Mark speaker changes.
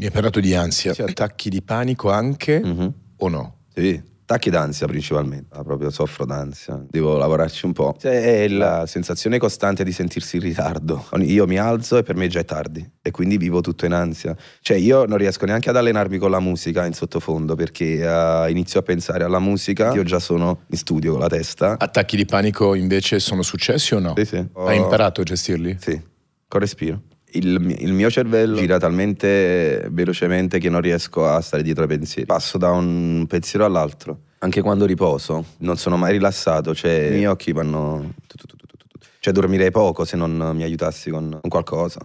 Speaker 1: Mi hai parlato di ansia. Attacchi di panico anche
Speaker 2: Mhm.
Speaker 1: o no?
Speaker 2: Sì, attacchi d'ansia principalmente, Ah, proprio soffro d'ansia, devo lavorarci un po'. Cioè, è la sensazione costante di sentirsi in ritardo. Io mi alzo e per me già è tardi e quindi vivo tutto in ansia. Cioè io non riesco neanche ad allenarmi con la musica in sottofondo perché eh, inizio a pensare alla musica, io già sono in studio con la testa.
Speaker 1: Attacchi di panico invece sono successi o no?
Speaker 2: Sì, sì.
Speaker 1: Hai
Speaker 2: Ho-
Speaker 1: imparato a gestirli?
Speaker 2: Sì, con respiro. Il, il mio cervello gira talmente velocemente che non riesco a stare dietro ai pensieri. Passo da un pensiero all'altro. Anche quando riposo, non sono mai rilassato, cioè i miei occhi vanno... Cioè dormirei poco se non mi aiutassi con, con qualcosa.